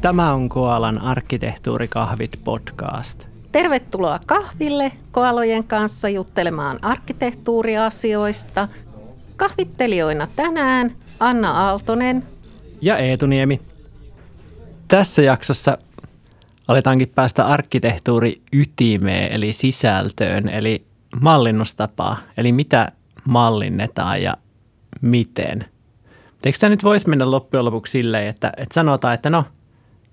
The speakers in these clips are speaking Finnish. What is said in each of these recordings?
Tämä on Koalan arkkitehtuurikahvit podcast. Tervetuloa kahville koalojen kanssa juttelemaan arkkitehtuuriasioista. Kahvittelijoina tänään Anna Aaltonen ja Eetu Niemi. Tässä jaksossa aletaankin päästä arkkitehtuuri ytimeen eli sisältöön eli mallinnustapaa eli mitä mallinnetaan ja miten. Eikö tämä nyt voisi mennä loppujen lopuksi silleen, että, että sanotaan, että no –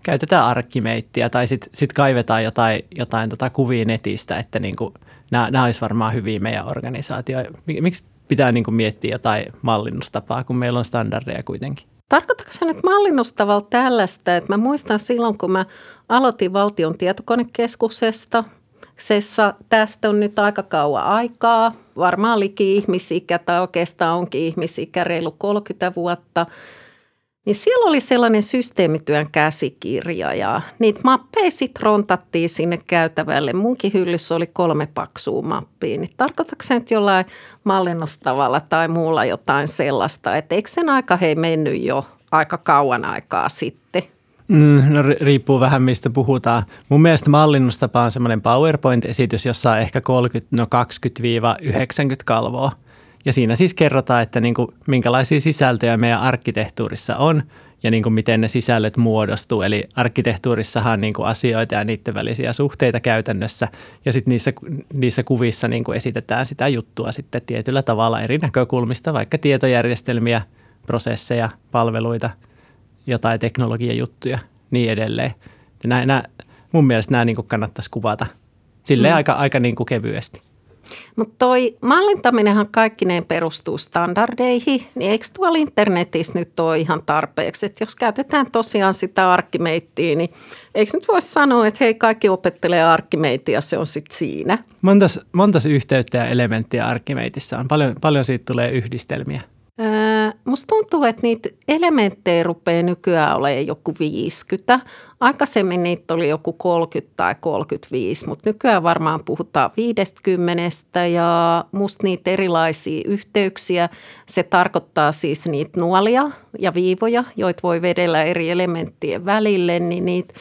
käytetään arkkimeittiä tai sitten sit kaivetaan jotain, jotain tota kuvia netistä, että niinku, nämä olisi varmaan hyviä meidän organisaatio. Miksi pitää niinku miettiä jotain mallinnustapaa, kun meillä on standardeja kuitenkin? Tarkoitatko sä nyt mallinnustavalla tällaista, että mä muistan silloin, kun mä aloitin valtion tietokonekeskuksesta, Sessa, tästä on nyt aika kauan aikaa, varmaan liki ihmisikä tai oikeastaan onkin ihmisikä reilu 30 vuotta – niin siellä oli sellainen systeemityön käsikirja ja niitä mappeja sitten rontattiin sinne käytävälle. Munkin hyllyssä oli kolme paksua mappia. Niin tarkoitatko se nyt jollain mallinnostavalla tai muulla jotain sellaista, että eikö sen aika hei mennyt jo aika kauan aikaa sitten? Mm, no riippuu vähän mistä puhutaan. Mun mielestä mallinnustapa on semmoinen PowerPoint-esitys, jossa on ehkä 30, no 20-90 kalvoa – ja siinä siis kerrotaan, että niin kuin, minkälaisia sisältöjä meidän arkkitehtuurissa on ja niin kuin, miten ne sisällöt muodostuu. Eli arkkitehtuurissahan on niin kuin, asioita ja niiden välisiä suhteita käytännössä ja sitten niissä, niissä kuvissa niin kuin, esitetään sitä juttua sitten tietyllä tavalla eri näkökulmista, vaikka tietojärjestelmiä, prosesseja, palveluita, jotain teknologiajuttuja, niin edelleen. Nämä, nämä, mun mielestä nämä niin kuin, kannattaisi kuvata silleen mm. aika, aika niin kuin, kevyesti. Mutta toi mallintaminenhan kaikkineen perustuu standardeihin, niin eikö tuolla internetissä nyt ole ihan tarpeeksi? Että jos käytetään tosiaan sitä arkkimeittiä, niin eikö nyt voisi sanoa, että hei kaikki opettelee arkkimeittiä, se on sitten siinä? Montas, montas yhteyttä ja elementtiä arkkimeitissä on? Paljon, paljon siitä tulee yhdistelmiä? Musta tuntuu, että niitä elementtejä rupeaa nykyään olemaan joku 50. Aikaisemmin niitä oli joku 30 tai 35, mutta nykyään varmaan puhutaan 50 ja musta niitä erilaisia yhteyksiä. Se tarkoittaa siis niitä nuolia ja viivoja, joita voi vedellä eri elementtien välille, niin niitä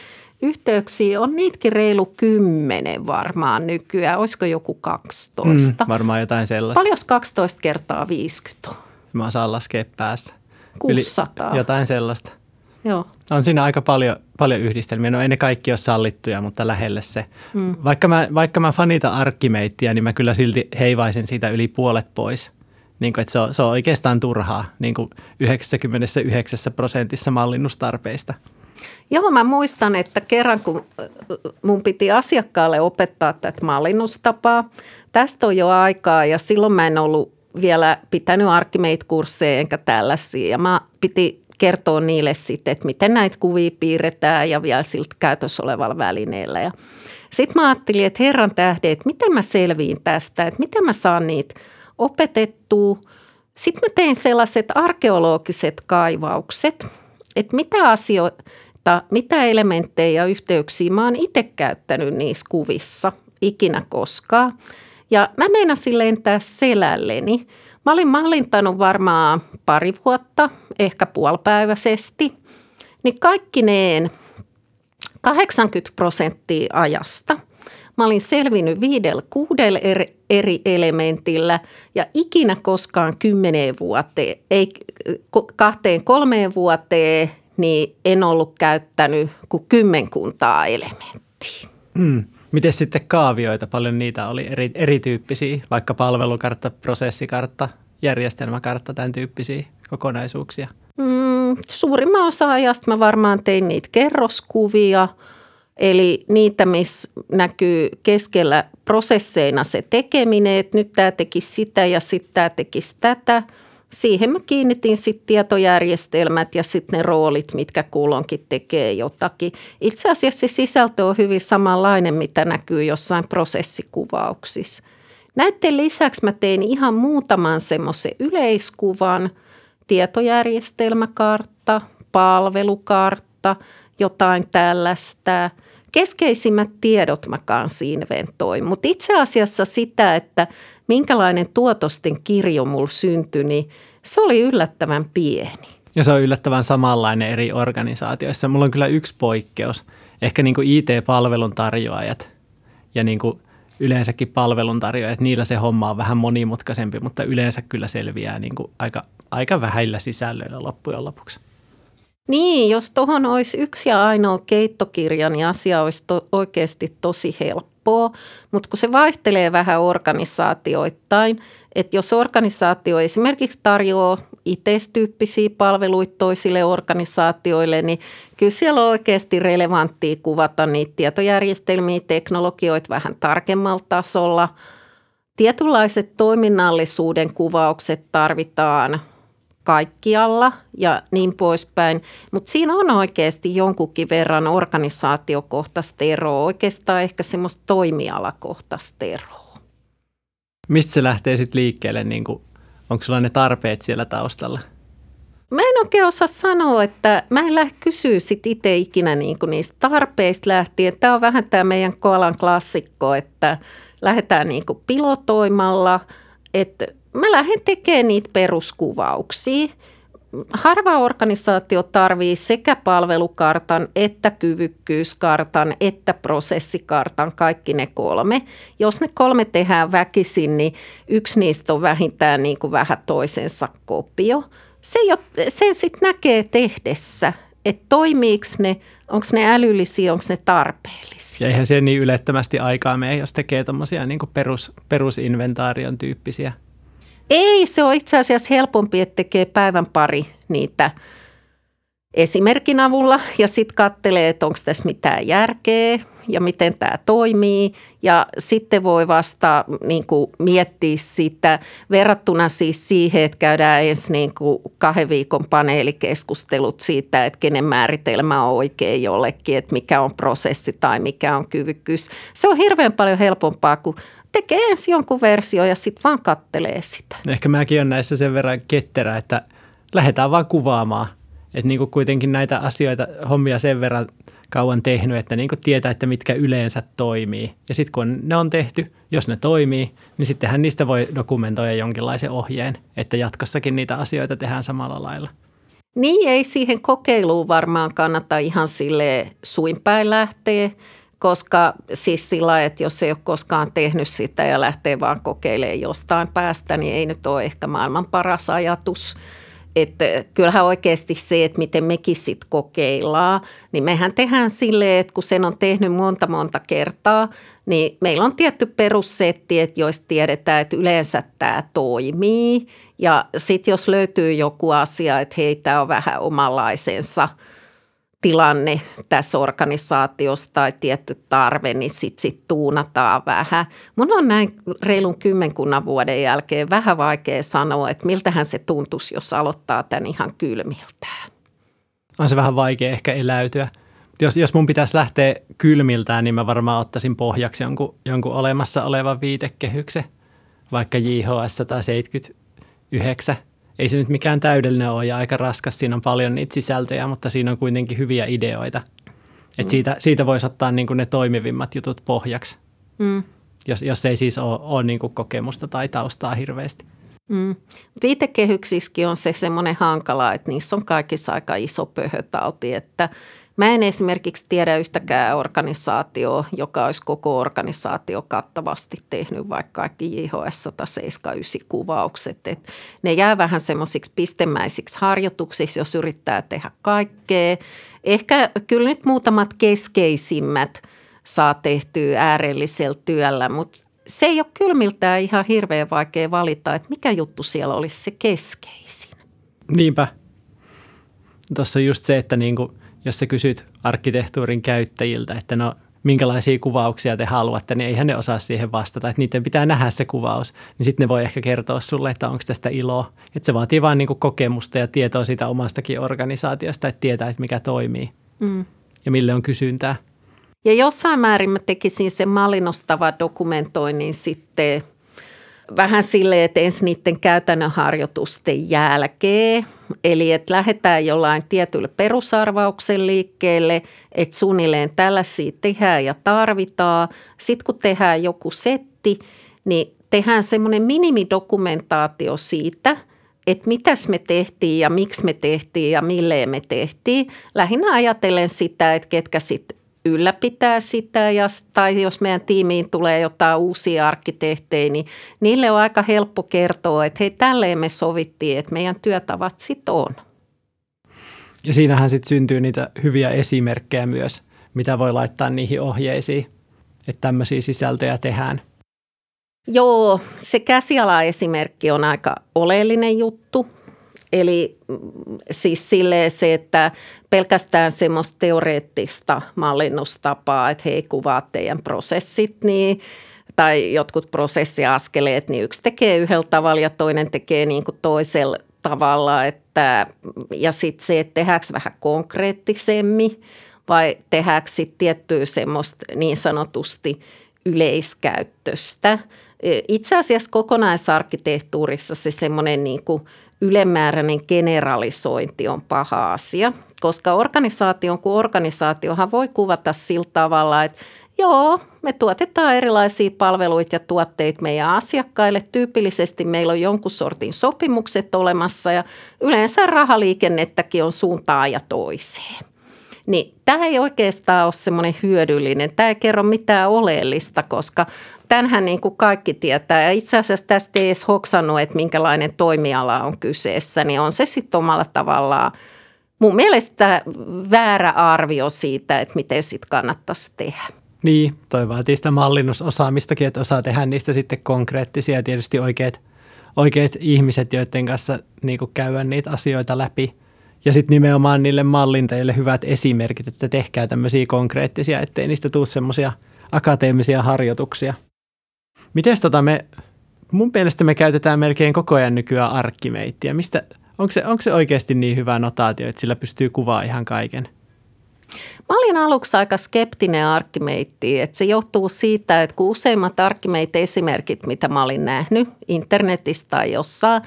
yhteyksiä on niitäkin reilu kymmenen varmaan nykyään. Olisiko joku 12? Mm, varmaan jotain sellaista. Paljon 12 kertaa 50 mä osaan laskea päässä. 600. Yli, jotain sellaista. Joo. On siinä aika paljon, paljon yhdistelmiä. No ei ne kaikki ole sallittuja, mutta lähelle se. Mm. Vaikka, mä, vaikka mä fanita arkkimeittiä, niin mä kyllä silti heivaisin siitä yli puolet pois. Niin kuin, että se, on, se on oikeastaan turhaa niin kuin 99 prosentissa mallinnustarpeista. Joo, mä muistan, että kerran kun mun piti asiakkaalle opettaa tätä mallinnustapaa, tästä on jo aikaa ja silloin mä en ollut vielä pitänyt Archimate-kursseja enkä tällaisia. Ja mä piti kertoa niille sitten, että miten näitä kuvia piirretään ja vielä siltä käytössä olevalla välineellä. Ja sitten mä ajattelin, että herran tähden, että miten mä selviin tästä, että miten mä saan niitä opetettua. Sitten mä tein sellaiset arkeologiset kaivaukset, että mitä asioita, mitä elementtejä ja yhteyksiä mä oon itse käyttänyt niissä kuvissa ikinä koskaan – ja mä meinasin lentää selälleni. Mä olin mallintanut varmaan pari vuotta, ehkä puolipäiväisesti. Niin kaikkineen 80 prosenttia ajasta mä olin selvinnyt viidellä kuudella eri, eri elementillä ja ikinä koskaan kymmeneen vuoteen, ei kahteen kolmeen vuoteen, niin en ollut käyttänyt kuin kymmenkuntaa elementtiä. Mm. Miten sitten kaavioita, paljon niitä oli eri, erityyppisiä, vaikka palvelukartta, prosessikartta, järjestelmäkartta, tämän tyyppisiä kokonaisuuksia? Mm, suurimman osa ajasta mä varmaan tein niitä kerroskuvia, eli niitä, missä näkyy keskellä prosesseina se tekeminen, että nyt tämä tekisi sitä ja sitten tämä tekisi tätä – siihen mä kiinnitin sitten tietojärjestelmät ja sitten ne roolit, mitkä kulloinkin tekee jotakin. Itse asiassa se sisältö on hyvin samanlainen, mitä näkyy jossain prosessikuvauksissa. Näiden lisäksi mä tein ihan muutaman semmoisen yleiskuvan, tietojärjestelmäkartta, palvelukartta, jotain tällaista. Keskeisimmät tiedot mä kanssa inventoin, mutta itse asiassa sitä, että minkälainen tuotosten kirjo mulla syntyi, niin se oli yllättävän pieni. Ja se on yllättävän samanlainen eri organisaatioissa. Mulla on kyllä yksi poikkeus. Ehkä niin kuin IT-palvelun tarjoajat ja niin kuin yleensäkin palveluntarjoajat, niillä se homma on vähän monimutkaisempi, mutta yleensä kyllä selviää niin kuin aika, aika vähillä sisällöillä loppujen lopuksi. Niin, jos tuohon olisi yksi ja ainoa keittokirja, niin asia olisi to, oikeasti tosi helppoa, mutta kun se vaihtelee vähän organisaatioittain, että jos organisaatio esimerkiksi tarjoaa itse-tyyppisiä palveluita toisille organisaatioille, niin kyllä siellä on oikeasti relevanttia kuvata niitä tietojärjestelmiä, teknologioita vähän tarkemmalla tasolla. Tietynlaiset toiminnallisuuden kuvaukset tarvitaan kaikkialla ja niin poispäin, mutta siinä on oikeasti jonkunkin verran organisaatiokohtaista eroa, oikeastaan ehkä semmoista toimialakohtaista eroa. Mistä se lähtee sitten liikkeelle, niin kuin, onko sulla ne tarpeet siellä taustalla? Mä en oikein osaa sanoa, että mä en lähde kysyä sit itse ikinä niin kuin niistä tarpeista lähtien. Tämä on vähän tämä meidän koalan klassikko, että lähdetään niin kuin pilotoimalla, että mä lähden tekemään niitä peruskuvauksia. Harva organisaatio tarvii sekä palvelukartan, että kyvykkyyskartan, että prosessikartan, kaikki ne kolme. Jos ne kolme tehdään väkisin, niin yksi niistä on vähintään niin kuin vähän toisensa kopio. Se, sen sitten näkee tehdessä, että toimiiko ne, onko ne älyllisiä, onko ne tarpeellisia. Ja eihän se niin ylettömästi aikaa mene, jos tekee tuommoisia niin perus, perusinventaarion tyyppisiä ei, se on itse asiassa helpompi, että tekee päivän pari niitä esimerkin avulla ja sitten katselee, että onko tässä mitään järkeä ja miten tämä toimii. Ja sitten voi vasta niin kuin, miettiä sitä verrattuna siis siihen, että käydään ensin niin kuin, kahden viikon paneelikeskustelut siitä, että kenen määritelmä on oikein jollekin, että mikä on prosessi tai mikä on kyvykkyys. Se on hirveän paljon helpompaa kuin tekee ensin jonkun versio ja sitten vaan kattelee sitä. Ehkä mäkin on näissä sen verran ketterä, että lähdetään vaan kuvaamaan. Että niin kuitenkin näitä asioita, hommia sen verran kauan tehnyt, että niin tietää, että mitkä yleensä toimii. Ja sitten kun ne on tehty, jos ne toimii, niin sittenhän niistä voi dokumentoida jonkinlaisen ohjeen, että jatkossakin niitä asioita tehdään samalla lailla. Niin, ei siihen kokeiluun varmaan kannata ihan sille suinpäin lähteä koska siis sillä että jos ei ole koskaan tehnyt sitä ja lähtee vaan kokeilemaan jostain päästä, niin ei nyt ole ehkä maailman paras ajatus. Että kyllähän oikeasti se, että miten mekin sitten kokeillaan, niin mehän tehdään silleen, että kun sen on tehnyt monta monta kertaa, niin meillä on tietty perussetti, että joista tiedetään, että yleensä tämä toimii. Ja sitten jos löytyy joku asia, että hei, tämä on vähän omanlaisensa – tilanne tässä organisaatiossa tai tietty tarve, niin sitten sit tuunataan vähän. Mun on näin reilun kymmenkunnan vuoden jälkeen vähän vaikea sanoa, että miltähän se tuntuisi, jos aloittaa tämän ihan kylmiltään. On se vähän vaikea ehkä eläytyä. Jos, jos mun pitäisi lähteä kylmiltään, niin mä varmaan ottaisin pohjaksi jonkun, jonkun olemassa olevan viitekehyksen, vaikka JHS 179 ei se nyt mikään täydellinen ole ja aika raskas. Siinä on paljon niitä sisältöjä, mutta siinä on kuitenkin hyviä ideoita. Et mm. siitä, siitä voisi ottaa niin kuin ne toimivimmat jutut pohjaksi, mm. jos, jos ei siis ole, ole niin kuin kokemusta tai taustaa hirveästi. Mm. Viitekehyksissäkin on se semmoinen hankala, että niissä on kaikissa aika iso pöhötauti, että Mä en esimerkiksi tiedä yhtäkään organisaatioa, joka olisi koko organisaatio kattavasti tehnyt vaikka kaikki JHS 179 kuvaukset. Et ne jää vähän semmoisiksi pistemäisiksi harjoituksiksi, jos yrittää tehdä kaikkea. Ehkä kyllä nyt muutamat keskeisimmät saa tehtyä äärellisellä työllä, mutta se ei ole kylmiltään ihan hirveän vaikea valita, että mikä juttu siellä olisi se keskeisin. Niinpä. Tuossa on just se, että niin kuin – jos sä kysyt arkkitehtuurin käyttäjiltä, että no minkälaisia kuvauksia te haluatte, niin eihän ne osaa siihen vastata, että niiden pitää nähdä se kuvaus, niin sitten ne voi ehkä kertoa sulle, että onko tästä iloa. Että se vaatii vaan niin kokemusta ja tietoa siitä omastakin organisaatiosta, että tietää, että mikä toimii mm. ja mille on kysyntää. Ja jossain määrin mä tekisin sen mallinnostava dokumentoinnin sitten – vähän silleen, että ensin niiden käytännön harjoitusten jälkeen. Eli että lähdetään jollain tietyllä perusarvauksen liikkeelle, että suunnilleen tällaisia tehdään ja tarvitaan. Sitten kun tehdään joku setti, niin tehdään semmoinen minimidokumentaatio siitä, että mitäs me tehtiin ja miksi me tehtiin ja milleen me tehtiin. Lähinnä ajatellen sitä, että ketkä sitten ylläpitää sitä ja, tai jos meidän tiimiin tulee jotain uusia arkkitehtejä, niin niille on aika helppo kertoa, että hei tälleen me sovittiin, että meidän työtavat sitten on. Ja siinähän sitten syntyy niitä hyviä esimerkkejä myös, mitä voi laittaa niihin ohjeisiin, että tämmöisiä sisältöjä tehdään. Joo, se käsiala-esimerkki on aika oleellinen juttu. Eli mm, siis silleen se, että pelkästään semmoista teoreettista mallinnustapaa, että hei kuvaa teidän prosessit, niin tai jotkut prosessiaskeleet, niin yksi tekee yhdellä tavalla ja toinen tekee niin kuin toisella tavalla. Että, ja sitten se, että tehdäänkö vähän konkreettisemmin vai tehdäänkö sitten tiettyä semmoista niin sanotusti yleiskäyttöstä. Itse asiassa kokonaisarkkitehtuurissa se semmoinen niin kuin – ylemmääräinen generalisointi on paha asia, koska organisaation kuin organisaatiohan voi kuvata sillä tavalla, että joo, me tuotetaan erilaisia palveluita ja tuotteita meidän asiakkaille. Tyypillisesti meillä on jonkun sortin sopimukset olemassa ja yleensä rahaliikennettäkin on suuntaan ja toiseen. Niin tämä ei oikeastaan ole semmoinen hyödyllinen. Tämä ei kerro mitään oleellista, koska Tänhän niin kuin kaikki tietää ja itse asiassa tästä ei edes hoksannut, että minkälainen toimiala on kyseessä, niin on se sitten omalla tavallaan mun mielestä väärä arvio siitä, että miten sitten kannattaisi tehdä. Niin, toi vaatii sitä mallinnusosaamistakin, että osaa tehdä niistä sitten konkreettisia ja tietysti oikeat, oikeat ihmiset, joiden kanssa niin käydä niitä asioita läpi. Ja sitten nimenomaan niille mallintajille hyvät esimerkit, että tehkää tämmöisiä konkreettisia, ettei niistä tule semmoisia akateemisia harjoituksia. Miten tota me, mun mielestä me käytetään melkein koko ajan nykyään arkkimeittiä. Mistä, onko, se, onko se oikeasti niin hyvä notaatio, että sillä pystyy kuvaa ihan kaiken? Mä olin aluksi aika skeptinen arkkimeitti, että se johtuu siitä, että kun useimmat arkkimeit-esimerkit, mitä mä olin nähnyt internetistä tai jossain,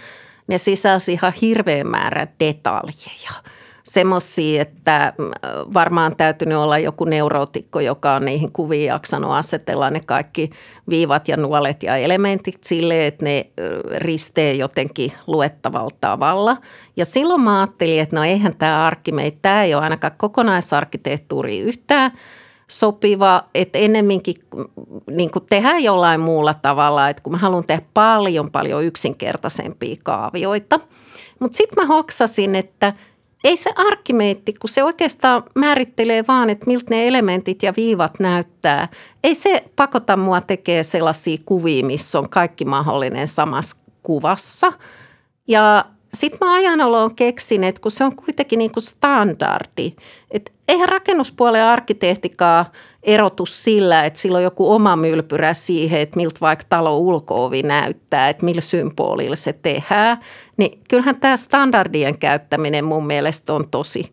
ne sisälsi ihan hirveän määrä detaljeja – semmoisia, että mm, varmaan täytynyt olla joku neurotikko, joka on niihin kuviin jaksanut asetella ne kaikki viivat ja nuolet ja elementit sille, että ne ristee jotenkin luettavalla tavalla. Ja silloin mä ajattelin, että no eihän tämä arkkimeitä, tämä ei ole ainakaan kokonaisarkkitehtuuri yhtään sopiva, että ennemminkin mm, niin kuin tehdään jollain muulla tavalla, että kun mä haluan tehdä paljon paljon yksinkertaisempia kaavioita. Mutta sitten mä hoksasin, että – ei se arkkimeitti, kun se oikeastaan määrittelee vaan, että miltä ne elementit ja viivat näyttää. Ei se pakota mua tekee sellaisia kuvia, missä on kaikki mahdollinen samassa kuvassa. Ja sitten mä ajan oloon keksin, että kun se on kuitenkin niin kuin standardi, että eihän rakennuspuolen arkkitehtikaan – erotus sillä, että sillä on joku oma mylpyrä siihen, että miltä vaikka talo ulkoovi näyttää, että millä symbolilla se tehdään. Niin kyllähän tämä standardien käyttäminen mun mielestä on tosi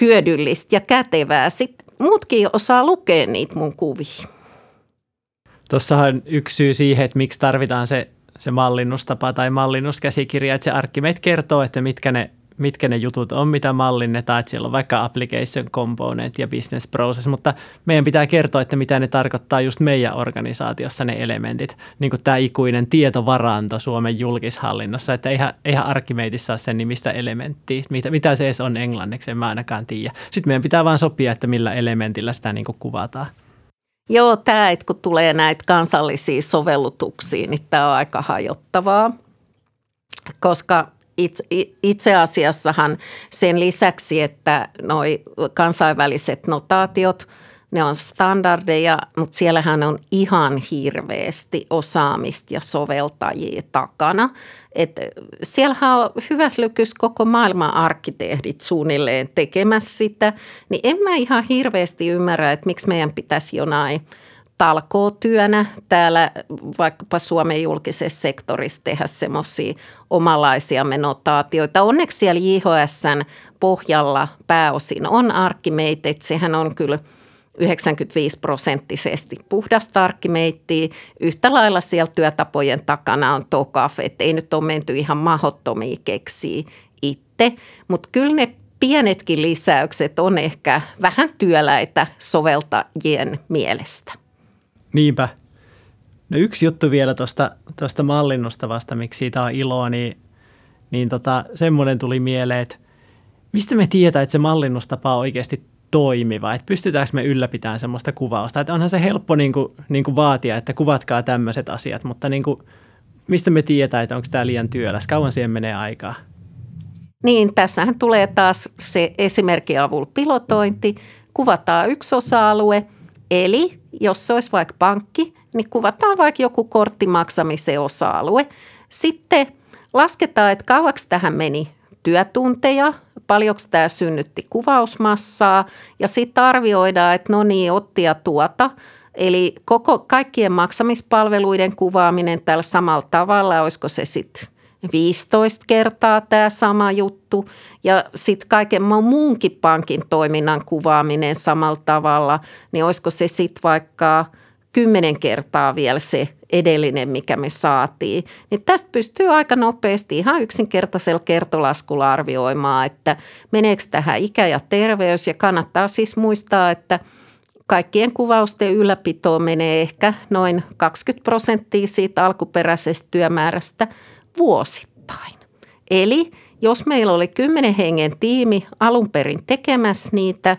hyödyllistä ja kätevää. Sitten muutkin osaa lukea niitä mun kuvia. Tuossahan yksi syy siihen, että miksi tarvitaan se, se mallinnustapa tai mallinnuskäsikirja, että se Archimed kertoo, että mitkä ne mitkä ne jutut on, mitä mallinnetaan, että siellä on vaikka application component ja business process, mutta meidän pitää kertoa, että mitä ne tarkoittaa just meidän organisaatiossa ne elementit, niin kuin tämä ikuinen tietovaranto Suomen julkishallinnossa, että eihän, eihän Archimedeissa ole sen nimistä elementtiä, mitä, mitä se edes on englanniksi, en mä ainakaan tiedä. Sitten meidän pitää vaan sopia, että millä elementillä sitä niin kuin kuvataan. Joo, tämä, että kun tulee näitä kansallisia sovellutuksia, niin tämä on aika hajottavaa, koska itse, asiassahan sen lisäksi, että noi kansainväliset notaatiot, ne on standardeja, mutta siellähän on ihan hirveästi osaamista ja soveltajia takana. Et siellähän on hyväs lykys koko maailman arkkitehdit suunnilleen tekemässä sitä, niin en mä ihan hirveästi ymmärrä, että miksi meidän pitäisi jonain – talkootyönä täällä vaikkapa Suomen julkisessa sektorissa tehdä semmoisia omalaisia menotaatioita. Onneksi siellä JHSn pohjalla pääosin on arkkimeitä, sehän on kyllä 95 prosenttisesti puhdasta arkkimeittiä. Yhtä lailla siellä työtapojen takana on tokaf, että ei nyt ole menty ihan mahottomia keksiä itse, mutta kyllä ne pienetkin lisäykset on ehkä vähän työläitä soveltajien mielestä. Niinpä. No yksi juttu vielä tuosta, tuosta mallinnusta vasta, miksi siitä on iloa, niin niin tota, semmoinen tuli mieleen, että mistä me tietää, että se mallinnustapa on oikeasti toimiva, että pystytäänkö me ylläpitämään semmoista kuvausta. Että onhan se helppo niin kuin, niin kuin vaatia, että kuvatkaa tämmöiset asiat, mutta niin kuin, mistä me tietää, että onko tämä liian työläs, kauan siihen menee aikaa. Niin, tässähän tulee taas se esimerkkiavulla pilotointi. Kuvataan yksi osa-alue, eli jos se olisi vaikka pankki, niin kuvataan vaikka joku korttimaksamisen osa-alue. Sitten lasketaan, että kauaksi tähän meni työtunteja, paljonko tämä synnytti kuvausmassaa ja sitten arvioidaan, että no niin, otti ja tuota. Eli koko, kaikkien maksamispalveluiden kuvaaminen tällä samalla tavalla, olisiko se sitten 15 kertaa tämä sama juttu ja sitten kaiken muunkin pankin toiminnan kuvaaminen samalla tavalla, niin olisiko se sitten vaikka kymmenen kertaa vielä se edellinen, mikä me saatiin. Niin tästä pystyy aika nopeasti ihan yksinkertaisella kertolaskulla arvioimaan, että meneekö tähän ikä ja terveys ja kannattaa siis muistaa, että kaikkien kuvausten ylläpito menee ehkä noin 20 prosenttia siitä alkuperäisestä työmäärästä vuosittain. Eli jos meillä oli kymmenen hengen tiimi alun perin tekemässä niitä,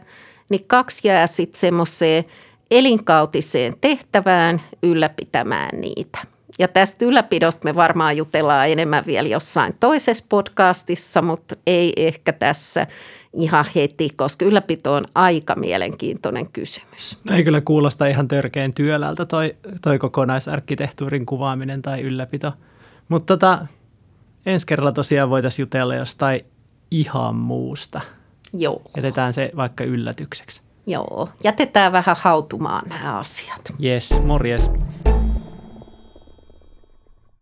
niin kaksi jää sitten semmoiseen – elinkautiseen tehtävään ylläpitämään niitä. Ja tästä ylläpidosta me varmaan jutellaan enemmän vielä jossain toisessa podcastissa, mutta ei ehkä tässä ihan heti, koska ylläpito on aika mielenkiintoinen kysymys. No ei kyllä kuulosta ihan törkeän työlältä toi, toi kokonaisarkkitehtuurin kuvaaminen tai ylläpito. Mutta tota, ensi kerralla tosiaan voitaisiin jutella jostain ihan muusta. Joo. Jätetään se vaikka yllätykseksi. Joo, jätetään vähän hautumaan nämä asiat. Yes, morjes.